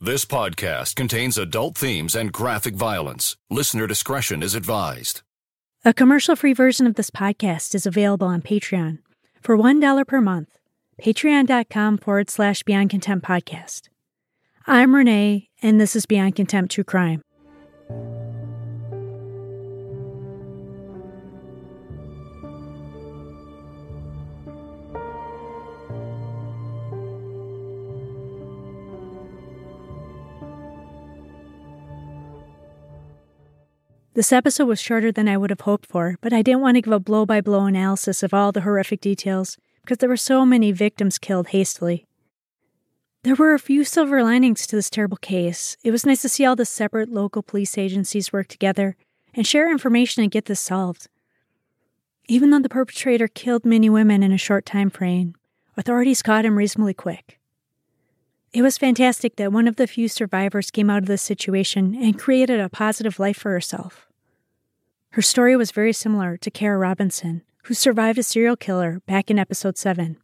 This podcast contains adult themes and graphic violence. Listener discretion is advised. A commercial free version of this podcast is available on Patreon. For $1 per month, patreon.com forward slash Beyond Contempt podcast. I'm Renee, and this is Beyond Contempt True Crime. This episode was shorter than I would have hoped for, but I didn't want to give a blow by blow analysis of all the horrific details because there were so many victims killed hastily. There were a few silver linings to this terrible case. It was nice to see all the separate local police agencies work together and share information and get this solved. Even though the perpetrator killed many women in a short time frame, authorities caught him reasonably quick. It was fantastic that one of the few survivors came out of this situation and created a positive life for herself. Her story was very similar to Kara Robinson, who survived a serial killer back in episode 7.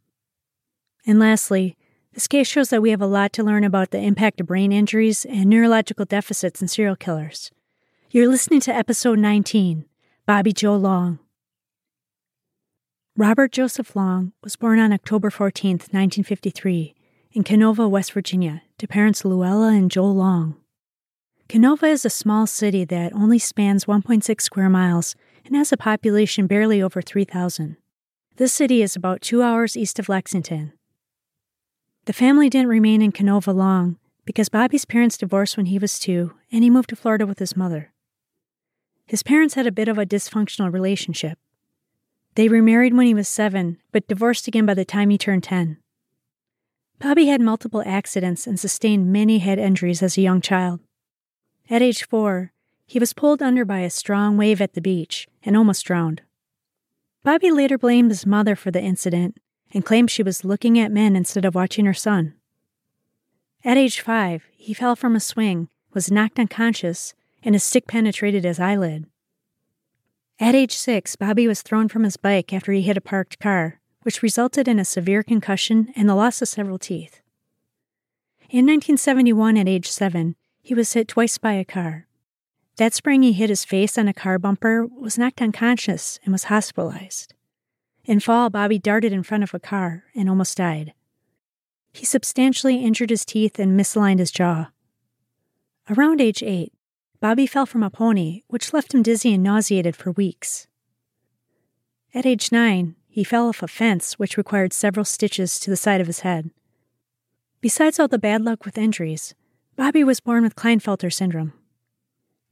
And lastly, this case shows that we have a lot to learn about the impact of brain injuries and neurological deficits in serial killers. You're listening to episode 19 Bobby Joe Long. Robert Joseph Long was born on October 14, 1953, in Kenova, West Virginia, to parents Luella and Joel Long. Kenova is a small city that only spans 1.6 square miles and has a population barely over 3,000. This city is about two hours east of Lexington. The family didn't remain in Kenova long because Bobby's parents divorced when he was two and he moved to Florida with his mother. His parents had a bit of a dysfunctional relationship. They remarried when he was seven, but divorced again by the time he turned 10. Bobby had multiple accidents and sustained many head injuries as a young child. At age four, he was pulled under by a strong wave at the beach and almost drowned. Bobby later blamed his mother for the incident and claimed she was looking at men instead of watching her son. At age five, he fell from a swing, was knocked unconscious, and a stick penetrated his eyelid. At age six, Bobby was thrown from his bike after he hit a parked car, which resulted in a severe concussion and the loss of several teeth. In 1971, at age seven, he was hit twice by a car. That spring, he hit his face on a car bumper, was knocked unconscious, and was hospitalized. In fall, Bobby darted in front of a car and almost died. He substantially injured his teeth and misaligned his jaw. Around age eight, Bobby fell from a pony, which left him dizzy and nauseated for weeks. At age nine, he fell off a fence, which required several stitches to the side of his head. Besides all the bad luck with injuries, Bobby was born with Klinefelter syndrome.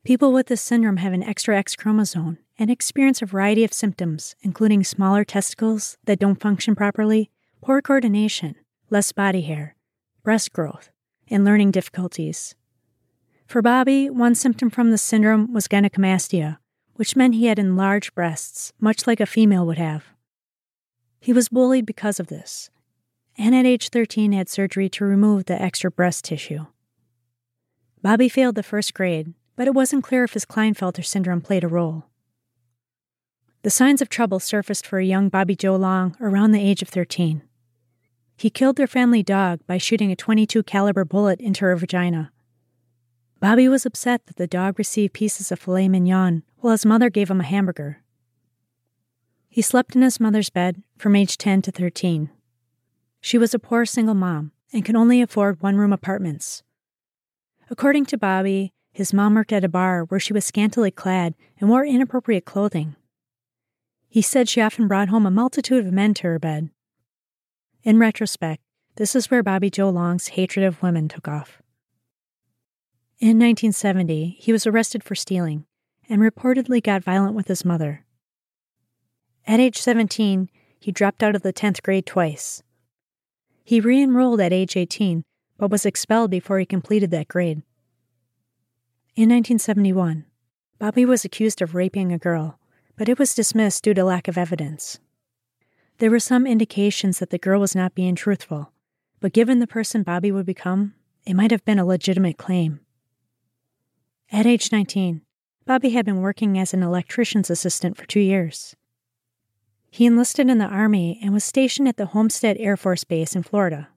People with this syndrome have an extra X chromosome and experience a variety of symptoms, including smaller testicles that don't function properly, poor coordination, less body hair, breast growth, and learning difficulties. For Bobby, one symptom from the syndrome was gynecomastia, which meant he had enlarged breasts, much like a female would have. He was bullied because of this, and at age 13 had surgery to remove the extra breast tissue. Bobby failed the first grade, but it wasn't clear if his Klinefelter syndrome played a role. The signs of trouble surfaced for a young Bobby Joe Long around the age of 13. He killed their family dog by shooting a 22 caliber bullet into her vagina. Bobby was upset that the dog received pieces of filet mignon while his mother gave him a hamburger. He slept in his mother's bed from age 10 to 13. She was a poor single mom and could only afford one room apartments, According to Bobby, his mom worked at a bar where she was scantily clad and wore inappropriate clothing. He said she often brought home a multitude of men to her bed. In retrospect, this is where Bobby Joe Long's hatred of women took off. In 1970, he was arrested for stealing and reportedly got violent with his mother. At age 17, he dropped out of the 10th grade twice. He re enrolled at age 18 but was expelled before he completed that grade. In 1971, Bobby was accused of raping a girl, but it was dismissed due to lack of evidence. There were some indications that the girl was not being truthful, but given the person Bobby would become, it might have been a legitimate claim. At age 19, Bobby had been working as an electrician's assistant for two years. He enlisted in the Army and was stationed at the Homestead Air Force Base in Florida.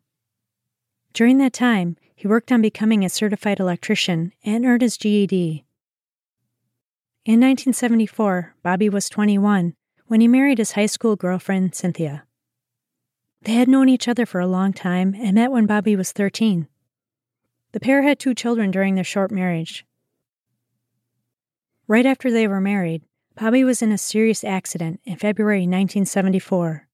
During that time, he worked on becoming a certified electrician and earned his GED. In 1974, Bobby was 21 when he married his high school girlfriend, Cynthia. They had known each other for a long time and met when Bobby was 13. The pair had two children during their short marriage. Right after they were married, Bobby was in a serious accident in February 1974.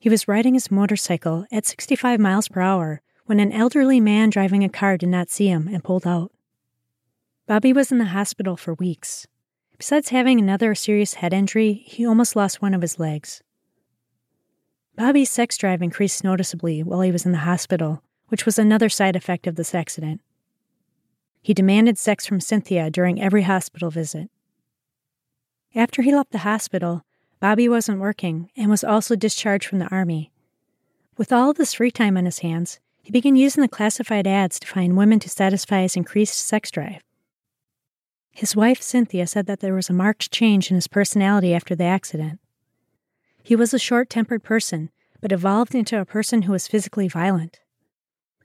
He was riding his motorcycle at 65 miles per hour when an elderly man driving a car did not see him and pulled out. Bobby was in the hospital for weeks. Besides having another serious head injury, he almost lost one of his legs. Bobby's sex drive increased noticeably while he was in the hospital, which was another side effect of this accident. He demanded sex from Cynthia during every hospital visit. After he left the hospital, Bobby wasn't working and was also discharged from the Army. With all this free time on his hands, he began using the classified ads to find women to satisfy his increased sex drive. His wife, Cynthia, said that there was a marked change in his personality after the accident. He was a short tempered person, but evolved into a person who was physically violent.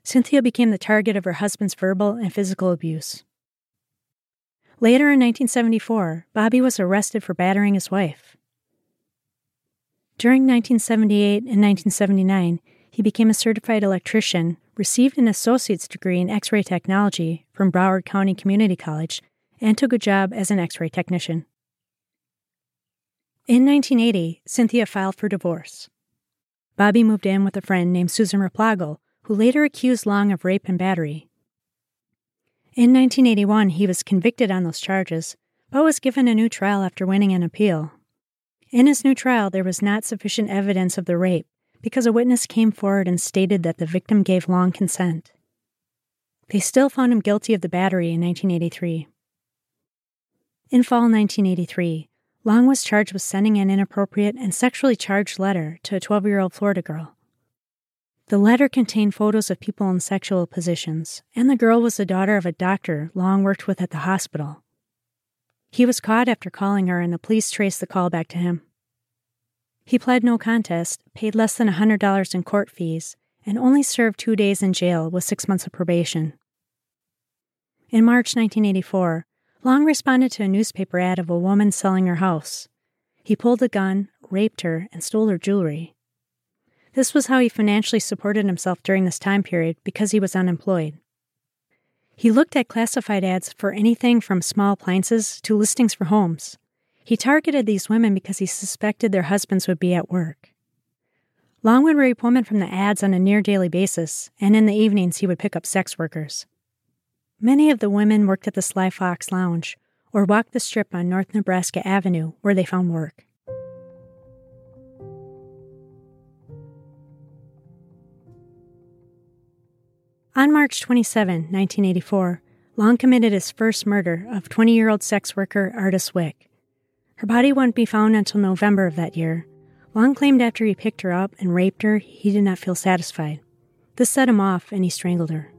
Cynthia became the target of her husband's verbal and physical abuse. Later in 1974, Bobby was arrested for battering his wife. During 1978 and 1979, he became a certified electrician, received an associate's degree in X ray technology from Broward County Community College, and took a job as an X ray technician. In 1980, Cynthia filed for divorce. Bobby moved in with a friend named Susan Raplago, who later accused Long of rape and battery. In 1981, he was convicted on those charges, but was given a new trial after winning an appeal. In his new trial, there was not sufficient evidence of the rape because a witness came forward and stated that the victim gave long consent. They still found him guilty of the battery in 1983. In fall 1983, Long was charged with sending an inappropriate and sexually charged letter to a 12 year old Florida girl. The letter contained photos of people in sexual positions, and the girl was the daughter of a doctor Long worked with at the hospital. He was caught after calling her, and the police traced the call back to him. He pled no contest, paid less than $100 in court fees, and only served two days in jail with six months of probation. In March 1984, Long responded to a newspaper ad of a woman selling her house. He pulled a gun, raped her, and stole her jewelry. This was how he financially supported himself during this time period because he was unemployed. He looked at classified ads for anything from small appliances to listings for homes. He targeted these women because he suspected their husbands would be at work. Long would rape women from the ads on a near daily basis, and in the evenings he would pick up sex workers. Many of the women worked at the Sly Fox Lounge or walked the strip on North Nebraska Avenue where they found work. On March 27, 1984, Long committed his first murder of 20 year old sex worker Artis Wick. Her body wouldn't be found until November of that year. Long claimed after he picked her up and raped her, he did not feel satisfied. This set him off and he strangled her.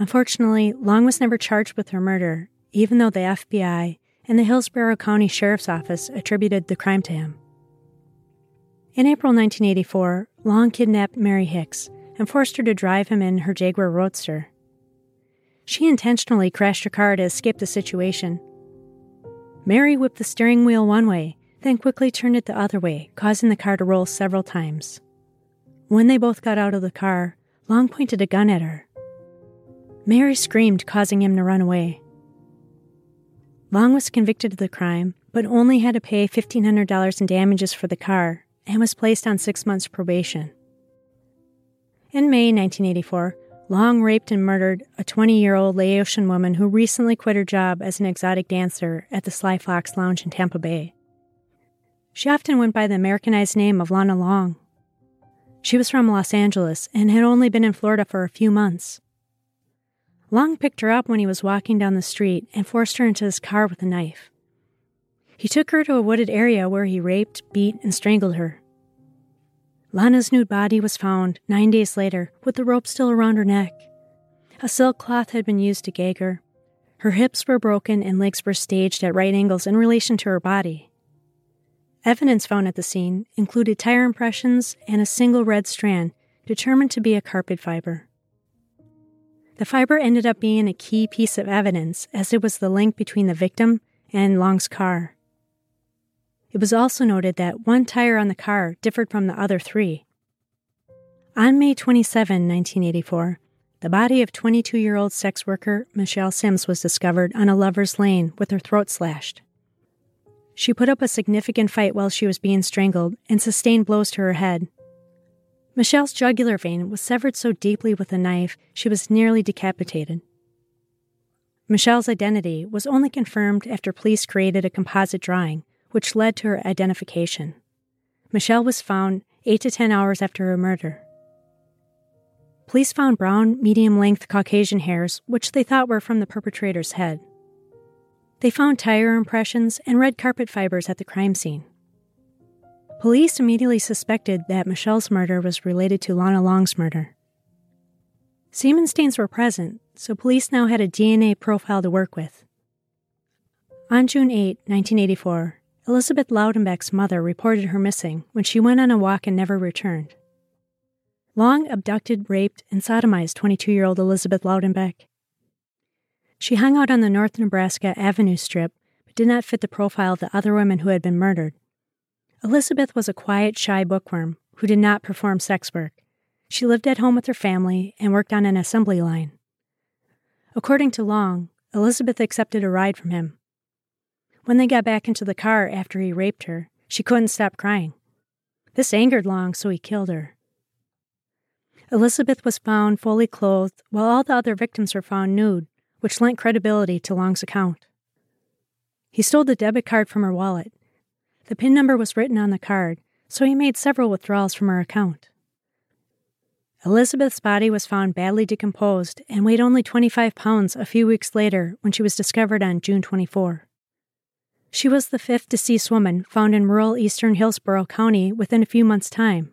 Unfortunately, Long was never charged with her murder, even though the FBI and the Hillsborough County Sheriff's Office attributed the crime to him. In April 1984, Long kidnapped Mary Hicks and forced her to drive him in her Jaguar Roadster. She intentionally crashed her car to escape the situation. Mary whipped the steering wheel one way, then quickly turned it the other way, causing the car to roll several times. When they both got out of the car, Long pointed a gun at her. Mary screamed, causing him to run away. Long was convicted of the crime, but only had to pay $1,500 in damages for the car and was placed on six months probation. In May 1984, Long raped and murdered a 20 year old Laotian woman who recently quit her job as an exotic dancer at the Sly Fox Lounge in Tampa Bay. She often went by the Americanized name of Lana Long. She was from Los Angeles and had only been in Florida for a few months. Long picked her up when he was walking down the street and forced her into his car with a knife. He took her to a wooded area where he raped, beat, and strangled her. Lana's nude body was found nine days later with the rope still around her neck. A silk cloth had been used to gag her. Her hips were broken and legs were staged at right angles in relation to her body. Evidence found at the scene included tire impressions and a single red strand determined to be a carpet fiber. The fiber ended up being a key piece of evidence as it was the link between the victim and Long's car. It was also noted that one tire on the car differed from the other three. On May 27, 1984, the body of 22 year old sex worker Michelle Simms was discovered on a lover's lane with her throat slashed. She put up a significant fight while she was being strangled and sustained blows to her head. Michelle's jugular vein was severed so deeply with a knife she was nearly decapitated. Michelle's identity was only confirmed after police created a composite drawing, which led to her identification. Michelle was found eight to ten hours after her murder. Police found brown, medium length Caucasian hairs, which they thought were from the perpetrator's head. They found tire impressions and red carpet fibers at the crime scene. Police immediately suspected that Michelle's murder was related to Lana Long's murder. Semen stains were present, so police now had a DNA profile to work with. On June 8, 1984, Elizabeth Loudenback's mother reported her missing when she went on a walk and never returned. Long abducted, raped, and sodomized 22 year old Elizabeth Loudenbeck. She hung out on the North Nebraska Avenue Strip, but did not fit the profile of the other women who had been murdered. Elizabeth was a quiet, shy bookworm who did not perform sex work. She lived at home with her family and worked on an assembly line. According to Long, Elizabeth accepted a ride from him. When they got back into the car after he raped her, she couldn't stop crying. This angered Long, so he killed her. Elizabeth was found fully clothed, while all the other victims were found nude, which lent credibility to Long's account. He stole the debit card from her wallet. The PIN number was written on the card, so he made several withdrawals from her account. Elizabeth's body was found badly decomposed and weighed only 25 pounds a few weeks later when she was discovered on June 24. She was the fifth deceased woman found in rural eastern Hillsborough County within a few months' time.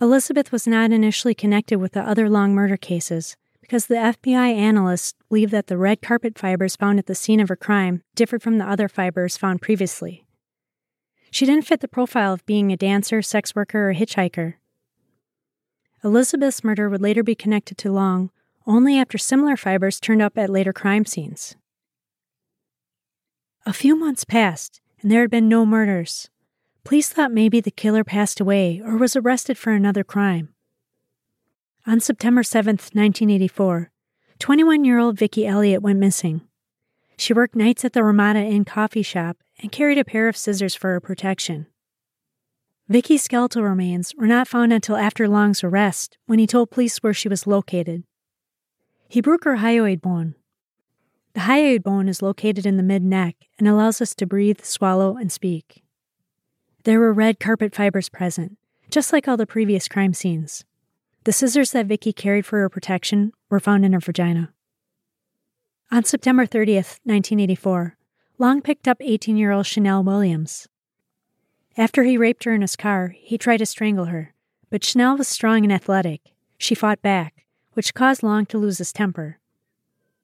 Elizabeth was not initially connected with the other long murder cases because the FBI analysts believed that the red carpet fibers found at the scene of her crime differed from the other fibers found previously. She didn't fit the profile of being a dancer, sex worker, or hitchhiker. Elizabeth's murder would later be connected to Long only after similar fibers turned up at later crime scenes. A few months passed, and there had been no murders. Police thought maybe the killer passed away or was arrested for another crime. On September 7, 1984, 21 year old Vicki Elliott went missing. She worked nights at the Ramada Inn coffee shop and carried a pair of scissors for her protection. Vicki's skeletal remains were not found until after Long's arrest when he told police where she was located. He broke her hyoid bone. The hyoid bone is located in the mid neck and allows us to breathe, swallow, and speak. There were red carpet fibers present, just like all the previous crime scenes. The scissors that Vicki carried for her protection were found in her vagina. On September 30th, 1984, Long picked up 18 year old Chanel Williams. After he raped her in his car, he tried to strangle her, but Chanel was strong and athletic. She fought back, which caused Long to lose his temper.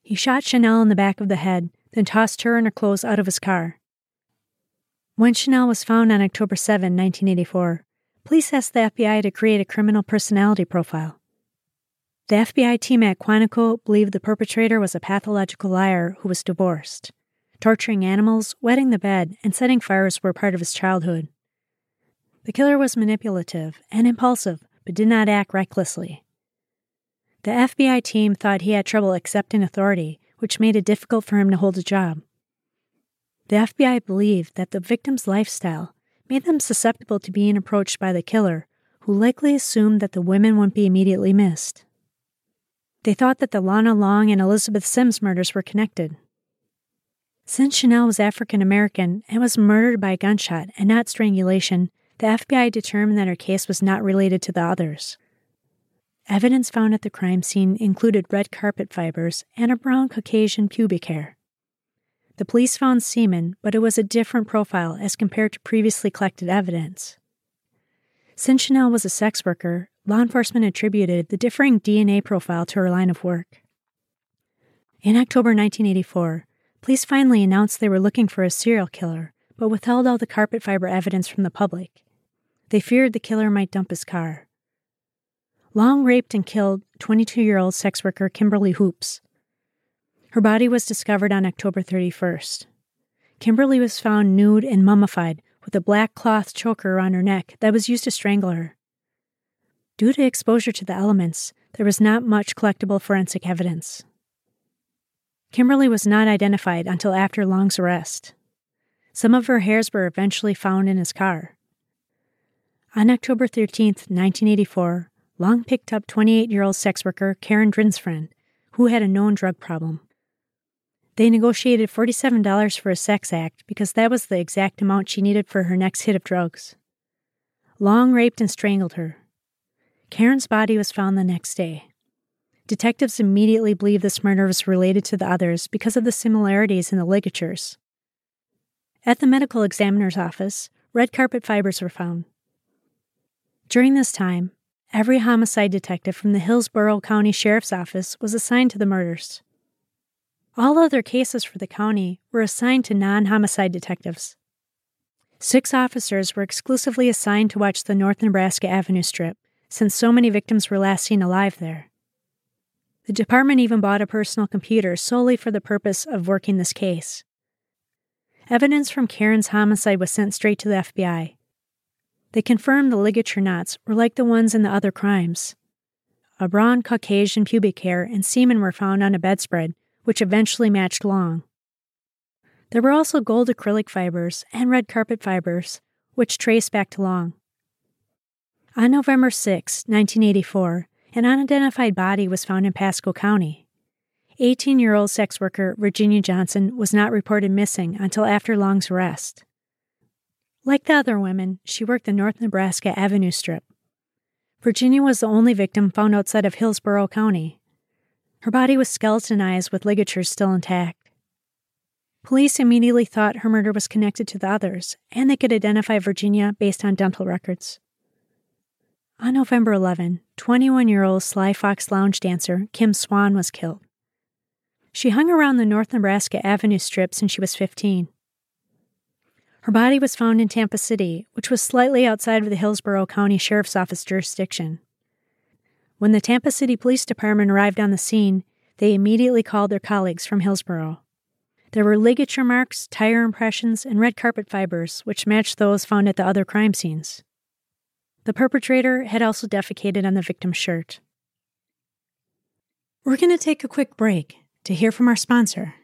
He shot Chanel in the back of the head, then tossed her and her clothes out of his car. When Chanel was found on October 7, 1984, police asked the FBI to create a criminal personality profile. The FBI team at Quantico believed the perpetrator was a pathological liar who was divorced. Torturing animals, wetting the bed, and setting fires were part of his childhood. The killer was manipulative and impulsive, but did not act recklessly. The FBI team thought he had trouble accepting authority, which made it difficult for him to hold a job. The FBI believed that the victim's lifestyle made them susceptible to being approached by the killer, who likely assumed that the women wouldn't be immediately missed. They thought that the Lana Long and Elizabeth Simms murders were connected. Since Chanel was African American and was murdered by gunshot and not strangulation, the FBI determined that her case was not related to the others. Evidence found at the crime scene included red carpet fibers and a brown Caucasian pubic hair. The police found semen, but it was a different profile as compared to previously collected evidence. Since Chanel was a sex worker, law enforcement attributed the differing DNA profile to her line of work. In October 1984, police finally announced they were looking for a serial killer, but withheld all the carpet fiber evidence from the public. They feared the killer might dump his car. Long raped and killed 22 year old sex worker Kimberly Hoopes. Her body was discovered on October 31st. Kimberly was found nude and mummified with a black cloth choker around her neck that was used to strangle her. Due to exposure to the elements, there was not much collectible forensic evidence. Kimberly was not identified until after Long's arrest. Some of her hairs were eventually found in his car. On October 13, 1984, Long picked up 28 year old sex worker Karen Drinsfriend, who had a known drug problem. They negotiated $47 for a sex act because that was the exact amount she needed for her next hit of drugs. Long raped and strangled her. Karen's body was found the next day. Detectives immediately believed this murder was related to the others because of the similarities in the ligatures. At the medical examiner's office, red carpet fibers were found. During this time, every homicide detective from the Hillsborough County Sheriff's Office was assigned to the murders. All other cases for the county were assigned to non homicide detectives. Six officers were exclusively assigned to watch the North Nebraska Avenue Strip, since so many victims were last seen alive there. The department even bought a personal computer solely for the purpose of working this case. Evidence from Karen's homicide was sent straight to the FBI. They confirmed the ligature knots were like the ones in the other crimes. A brown Caucasian pubic hair and semen were found on a bedspread which eventually matched Long. There were also gold acrylic fibers and red carpet fibers, which traced back to Long. On November 6, 1984, an unidentified body was found in Pasco County. 18 year old sex worker Virginia Johnson was not reported missing until after Long's arrest. Like the other women, she worked the North Nebraska Avenue Strip. Virginia was the only victim found outside of Hillsborough County, her body was skeletonized with ligatures still intact. Police immediately thought her murder was connected to the others, and they could identify Virginia based on dental records. On November 11, 21 year old Sly Fox lounge dancer Kim Swann was killed. She hung around the North Nebraska Avenue Strip since she was 15. Her body was found in Tampa City, which was slightly outside of the Hillsborough County Sheriff's Office jurisdiction. When the Tampa City Police Department arrived on the scene, they immediately called their colleagues from Hillsborough. There were ligature marks, tire impressions, and red carpet fibers, which matched those found at the other crime scenes. The perpetrator had also defecated on the victim's shirt. We're going to take a quick break to hear from our sponsor.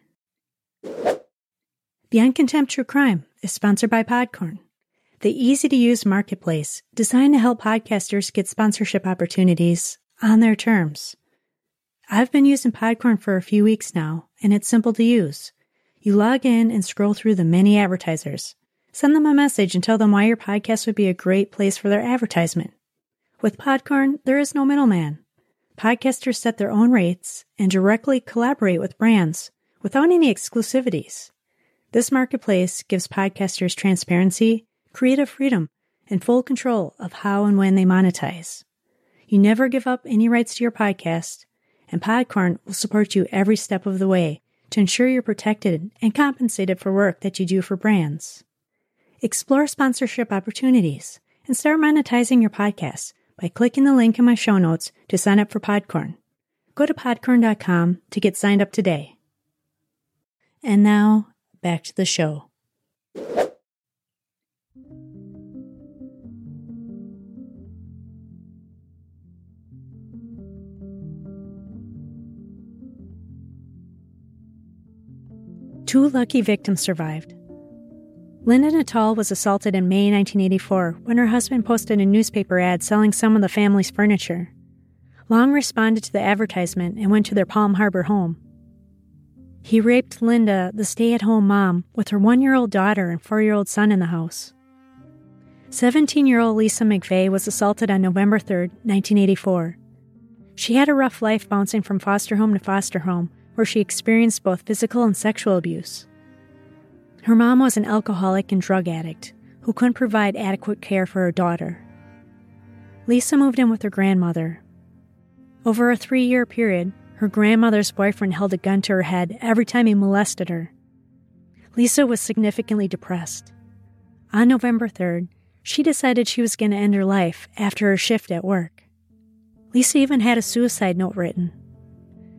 Beyond Contempt True Crime is sponsored by Podcorn, the easy to use marketplace designed to help podcasters get sponsorship opportunities on their terms. I've been using Podcorn for a few weeks now, and it's simple to use. You log in and scroll through the many advertisers. Send them a message and tell them why your podcast would be a great place for their advertisement. With Podcorn, there is no middleman. Podcasters set their own rates and directly collaborate with brands without any exclusivities. This marketplace gives podcasters transparency, creative freedom, and full control of how and when they monetize. You never give up any rights to your podcast, and Podcorn will support you every step of the way to ensure you're protected and compensated for work that you do for brands. Explore sponsorship opportunities and start monetizing your podcast by clicking the link in my show notes to sign up for Podcorn. Go to podcorn.com to get signed up today. And now, back to the show. Two lucky victims survived. Linda Natal was assaulted in May 1984 when her husband posted a newspaper ad selling some of the family's furniture. Long responded to the advertisement and went to their Palm Harbor home. He raped Linda, the stay at home mom, with her one year old daughter and four year old son in the house. 17 year old Lisa McVey was assaulted on November 3, 1984. She had a rough life bouncing from foster home to foster home, where she experienced both physical and sexual abuse. Her mom was an alcoholic and drug addict who couldn't provide adequate care for her daughter. Lisa moved in with her grandmother. Over a three year period, her grandmother's boyfriend held a gun to her head every time he molested her. Lisa was significantly depressed. On November 3rd, she decided she was going to end her life after her shift at work. Lisa even had a suicide note written.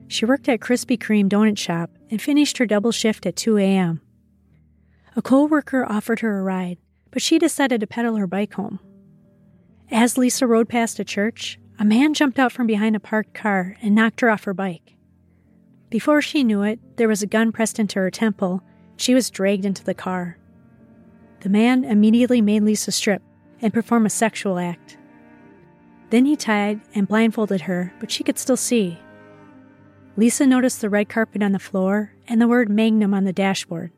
She worked at Krispy Kreme donut shop and finished her double shift at 2 a.m. A co-worker offered her a ride, but she decided to pedal her bike home. As Lisa rode past a church, a man jumped out from behind a parked car and knocked her off her bike. Before she knew it, there was a gun pressed into her temple. She was dragged into the car. The man immediately made Lisa strip and perform a sexual act. Then he tied and blindfolded her, but she could still see. Lisa noticed the red carpet on the floor and the word Magnum on the dashboard.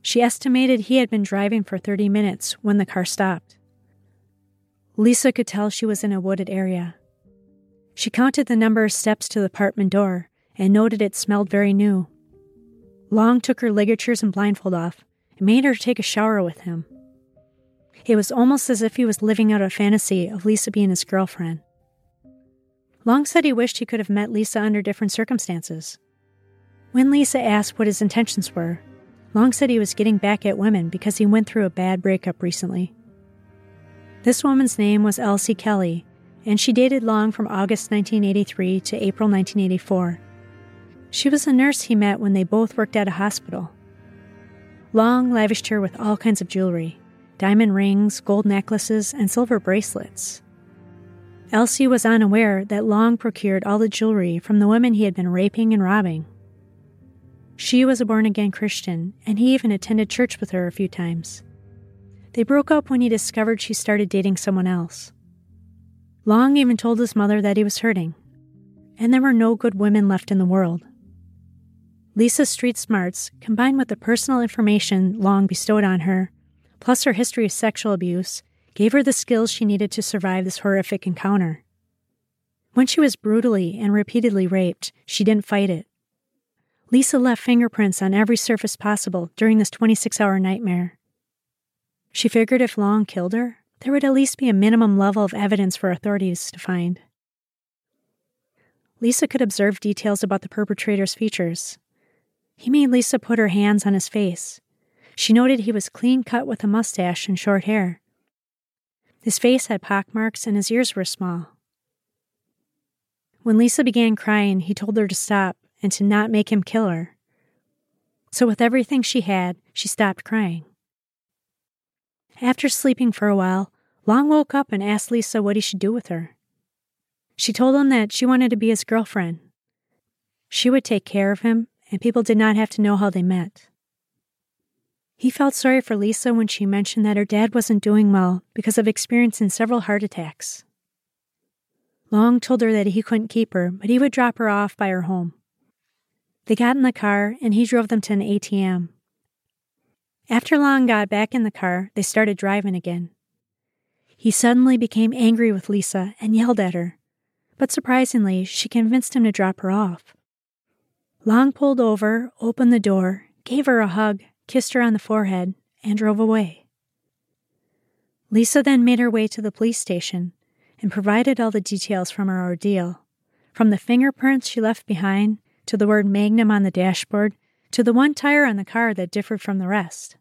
She estimated he had been driving for 30 minutes when the car stopped. Lisa could tell she was in a wooded area. She counted the number of steps to the apartment door and noted it smelled very new. Long took her ligatures and blindfold off and made her take a shower with him. It was almost as if he was living out a fantasy of Lisa being his girlfriend. Long said he wished he could have met Lisa under different circumstances. When Lisa asked what his intentions were, Long said he was getting back at women because he went through a bad breakup recently. This woman's name was Elsie Kelly, and she dated Long from August 1983 to April 1984. She was a nurse he met when they both worked at a hospital. Long lavished her with all kinds of jewelry diamond rings, gold necklaces, and silver bracelets. Elsie was unaware that Long procured all the jewelry from the women he had been raping and robbing. She was a born again Christian, and he even attended church with her a few times. They broke up when he discovered she started dating someone else. Long even told his mother that he was hurting, and there were no good women left in the world. Lisa's street smarts, combined with the personal information Long bestowed on her, plus her history of sexual abuse, gave her the skills she needed to survive this horrific encounter. When she was brutally and repeatedly raped, she didn't fight it. Lisa left fingerprints on every surface possible during this 26 hour nightmare. She figured if Long killed her, there would at least be a minimum level of evidence for authorities to find. Lisa could observe details about the perpetrator's features. He made Lisa put her hands on his face. She noted he was clean cut with a mustache and short hair. His face had pockmarks and his ears were small. When Lisa began crying, he told her to stop and to not make him kill her. So, with everything she had, she stopped crying. After sleeping for a while, Long woke up and asked Lisa what he should do with her. She told him that she wanted to be his girlfriend. She would take care of him, and people did not have to know how they met. He felt sorry for Lisa when she mentioned that her dad wasn't doing well because of experiencing several heart attacks. Long told her that he couldn't keep her, but he would drop her off by her home. They got in the car and he drove them to an ATM. After Long got back in the car, they started driving again. He suddenly became angry with Lisa and yelled at her, but surprisingly, she convinced him to drop her off. Long pulled over, opened the door, gave her a hug, kissed her on the forehead, and drove away. Lisa then made her way to the police station and provided all the details from her ordeal, from the fingerprints she left behind to the word Magnum on the dashboard to the one tire on the car that differed from the rest.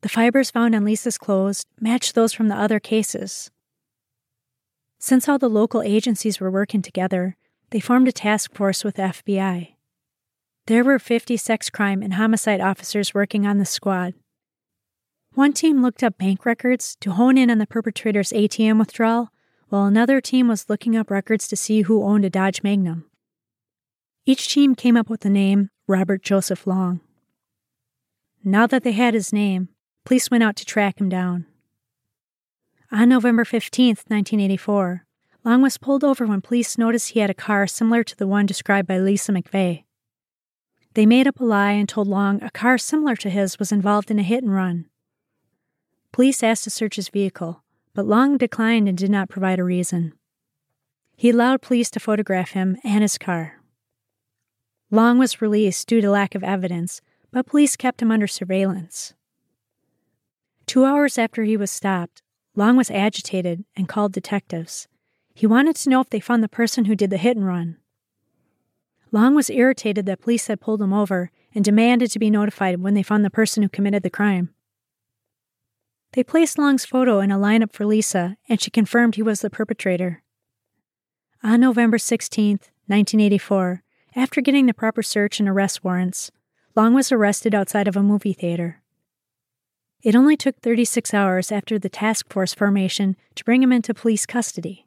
The fibers found on Lisa's clothes matched those from the other cases. Since all the local agencies were working together, they formed a task force with the FBI. There were 50 sex crime and homicide officers working on the squad. One team looked up bank records to hone in on the perpetrator's ATM withdrawal, while another team was looking up records to see who owned a Dodge Magnum. Each team came up with the name Robert Joseph Long. Now that they had his name, police went out to track him down. On November 15, 1984, Long was pulled over when police noticed he had a car similar to the one described by Lisa McVey. They made up a lie and told Long a car similar to his was involved in a hit and run. Police asked to search his vehicle, but Long declined and did not provide a reason. He allowed police to photograph him and his car. Long was released due to lack of evidence, but police kept him under surveillance. Two hours after he was stopped, Long was agitated and called detectives. He wanted to know if they found the person who did the hit and run. Long was irritated that police had pulled him over and demanded to be notified when they found the person who committed the crime. They placed Long's photo in a lineup for Lisa, and she confirmed he was the perpetrator. On November 16, 1984, after getting the proper search and arrest warrants, Long was arrested outside of a movie theater. It only took 36 hours after the task force formation to bring him into police custody.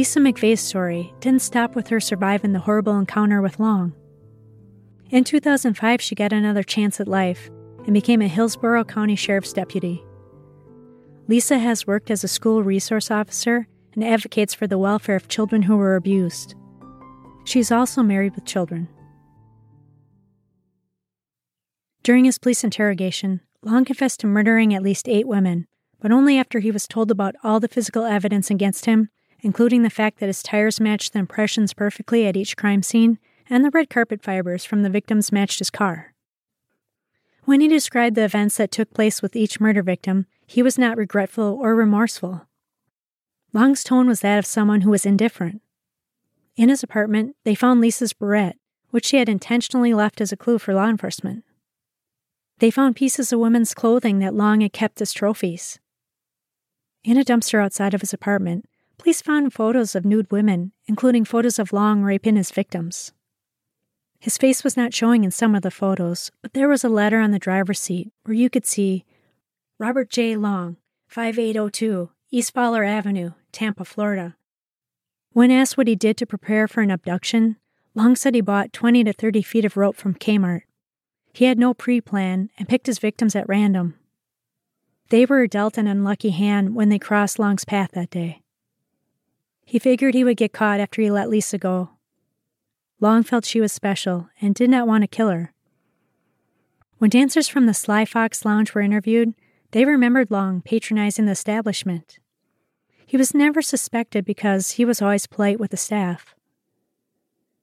Lisa McVey's story didn't stop with her surviving the horrible encounter with Long. In 2005, she got another chance at life and became a Hillsborough County Sheriff's deputy. Lisa has worked as a school resource officer and advocates for the welfare of children who were abused. She's also married with children. During his police interrogation, Long confessed to murdering at least eight women, but only after he was told about all the physical evidence against him including the fact that his tires matched the impressions perfectly at each crime scene, and the red carpet fibers from the victims matched his car. When he described the events that took place with each murder victim, he was not regretful or remorseful. Long's tone was that of someone who was indifferent. In his apartment, they found Lisa's beret, which she had intentionally left as a clue for law enforcement. They found pieces of women's clothing that Long had kept as trophies. In a dumpster outside of his apartment, Police found photos of nude women, including photos of Long raping his victims. His face was not showing in some of the photos, but there was a letter on the driver's seat where you could see Robert J. Long, 5802 East Fowler Avenue, Tampa, Florida. When asked what he did to prepare for an abduction, Long said he bought 20 to 30 feet of rope from Kmart. He had no pre plan and picked his victims at random. They were dealt an unlucky hand when they crossed Long's path that day. He figured he would get caught after he let Lisa go. Long felt she was special and did not want to kill her. When dancers from the Sly Fox Lounge were interviewed, they remembered Long patronizing the establishment. He was never suspected because he was always polite with the staff.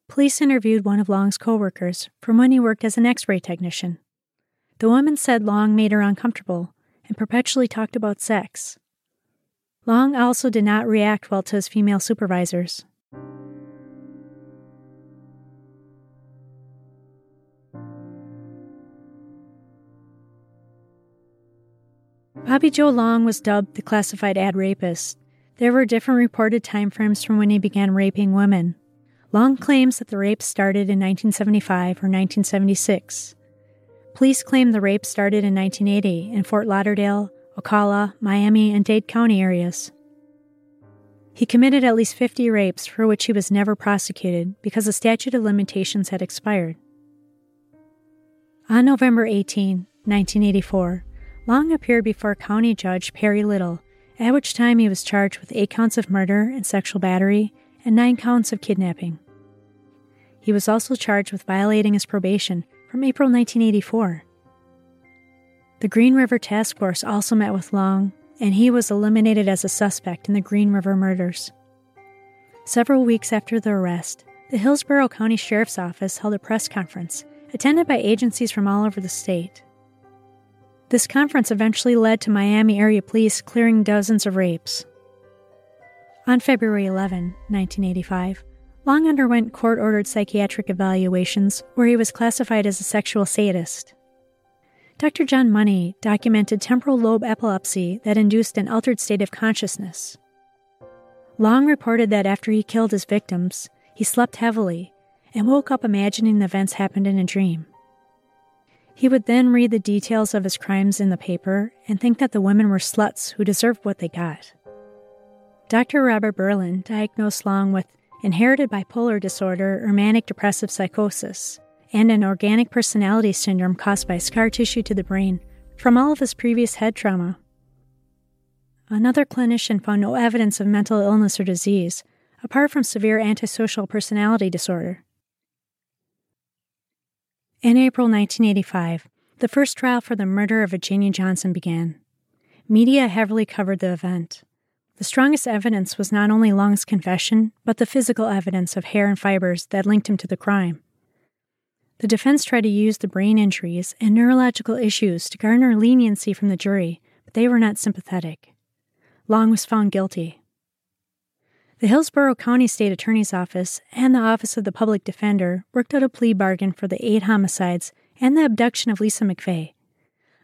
Police interviewed one of Long's coworkers from when he worked as an x ray technician. The woman said Long made her uncomfortable and perpetually talked about sex. Long also did not react well to his female supervisors. Bobby Joe Long was dubbed the classified ad rapist. There were different reported timeframes from when he began raping women. Long claims that the rape started in 1975 or 1976. Police claim the rape started in 1980 in Fort Lauderdale, Ocala, Miami, and Dade County areas. He committed at least 50 rapes for which he was never prosecuted because the statute of limitations had expired. On November 18, 1984, Long appeared before County Judge Perry Little, at which time he was charged with eight counts of murder and sexual battery and nine counts of kidnapping. He was also charged with violating his probation from April 1984. The Green River Task Force also met with Long, and he was eliminated as a suspect in the Green River murders. Several weeks after the arrest, the Hillsborough County Sheriff's Office held a press conference attended by agencies from all over the state. This conference eventually led to Miami area police clearing dozens of rapes. On February 11, 1985, Long underwent court ordered psychiatric evaluations where he was classified as a sexual sadist. Dr. John Money documented temporal lobe epilepsy that induced an altered state of consciousness. Long reported that after he killed his victims, he slept heavily and woke up imagining the events happened in a dream. He would then read the details of his crimes in the paper and think that the women were sluts who deserved what they got. Dr. Robert Berlin diagnosed Long with inherited bipolar disorder or manic depressive psychosis and an organic personality syndrome caused by scar tissue to the brain from all of his previous head trauma. Another clinician found no evidence of mental illness or disease, apart from severe antisocial personality disorder. In April 1985, the first trial for the murder of Virginia Johnson began. Media heavily covered the event. The strongest evidence was not only Long's confession, but the physical evidence of hair and fibers that linked him to the crime. The defense tried to use the brain injuries and neurological issues to garner leniency from the jury, but they were not sympathetic. Long was found guilty. The Hillsborough County State Attorney's Office and the Office of the Public Defender worked out a plea bargain for the eight homicides and the abduction of Lisa McVey.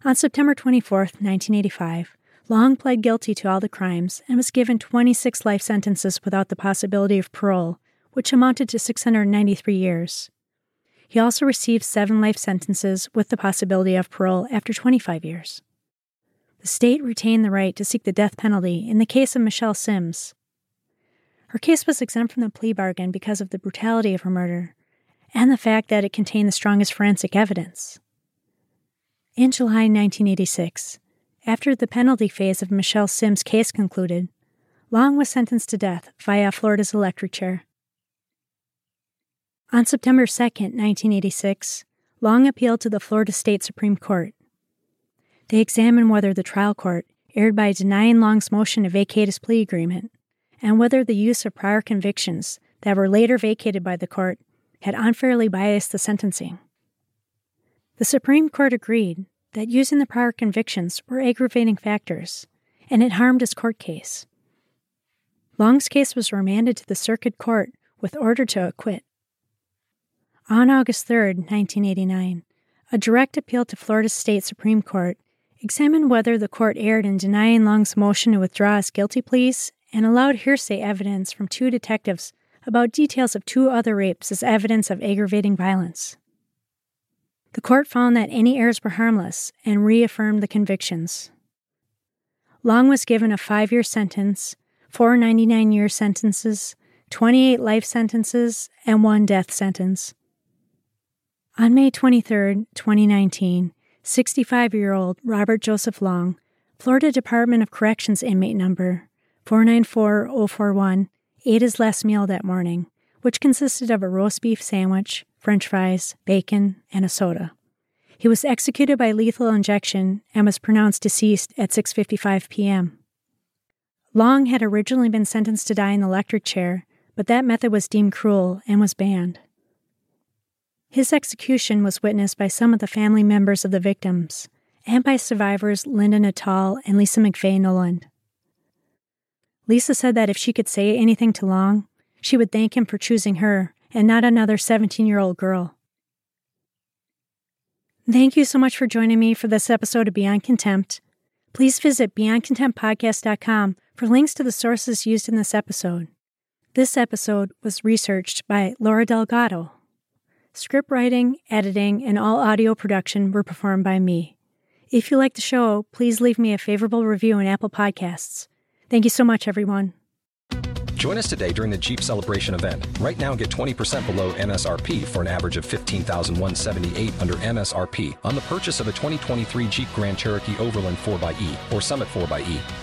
On September 24, 1985, Long pled guilty to all the crimes and was given 26 life sentences without the possibility of parole, which amounted to 693 years. He also received seven life sentences with the possibility of parole after 25 years. The state retained the right to seek the death penalty in the case of Michelle Simms. Her case was exempt from the plea bargain because of the brutality of her murder and the fact that it contained the strongest forensic evidence. In July 1986, after the penalty phase of Michelle Simms' case concluded, Long was sentenced to death via Florida's electric chair. On September 2, 1986, Long appealed to the Florida State Supreme Court. They examined whether the trial court erred by denying Long's motion to vacate his plea agreement and whether the use of prior convictions that were later vacated by the court had unfairly biased the sentencing. The Supreme Court agreed that using the prior convictions were aggravating factors, and it harmed his court case. Long's case was remanded to the circuit court with order to acquit. On August 3, 1989, a direct appeal to Florida State Supreme Court examined whether the court erred in denying Long's motion to withdraw his guilty pleas and allowed hearsay evidence from two detectives about details of two other rapes as evidence of aggravating violence. The court found that any errors were harmless and reaffirmed the convictions. Long was given a five year sentence, four 99 year sentences, 28 life sentences, and one death sentence. On May 23, 2019, 65 year old Robert Joseph Long, Florida Department of Corrections inmate number 494041, ate his last meal that morning, which consisted of a roast beef sandwich, french fries, bacon, and a soda. He was executed by lethal injection and was pronounced deceased at 6:55 p.m. Long had originally been sentenced to die in the electric chair, but that method was deemed cruel and was banned. His execution was witnessed by some of the family members of the victims and by survivors Linda Nuttall and Lisa McVey Noland. Lisa said that if she could say anything to Long, she would thank him for choosing her and not another 17 year old girl. Thank you so much for joining me for this episode of Beyond Contempt. Please visit beyondcontemptpodcast.com for links to the sources used in this episode. This episode was researched by Laura Delgado. Script writing, editing, and all audio production were performed by me. If you like the show, please leave me a favorable review on Apple Podcasts. Thank you so much, everyone. Join us today during the Jeep Celebration event. Right now, get 20% below MSRP for an average of 15178 under MSRP on the purchase of a 2023 Jeep Grand Cherokee Overland 4xE or Summit 4xE.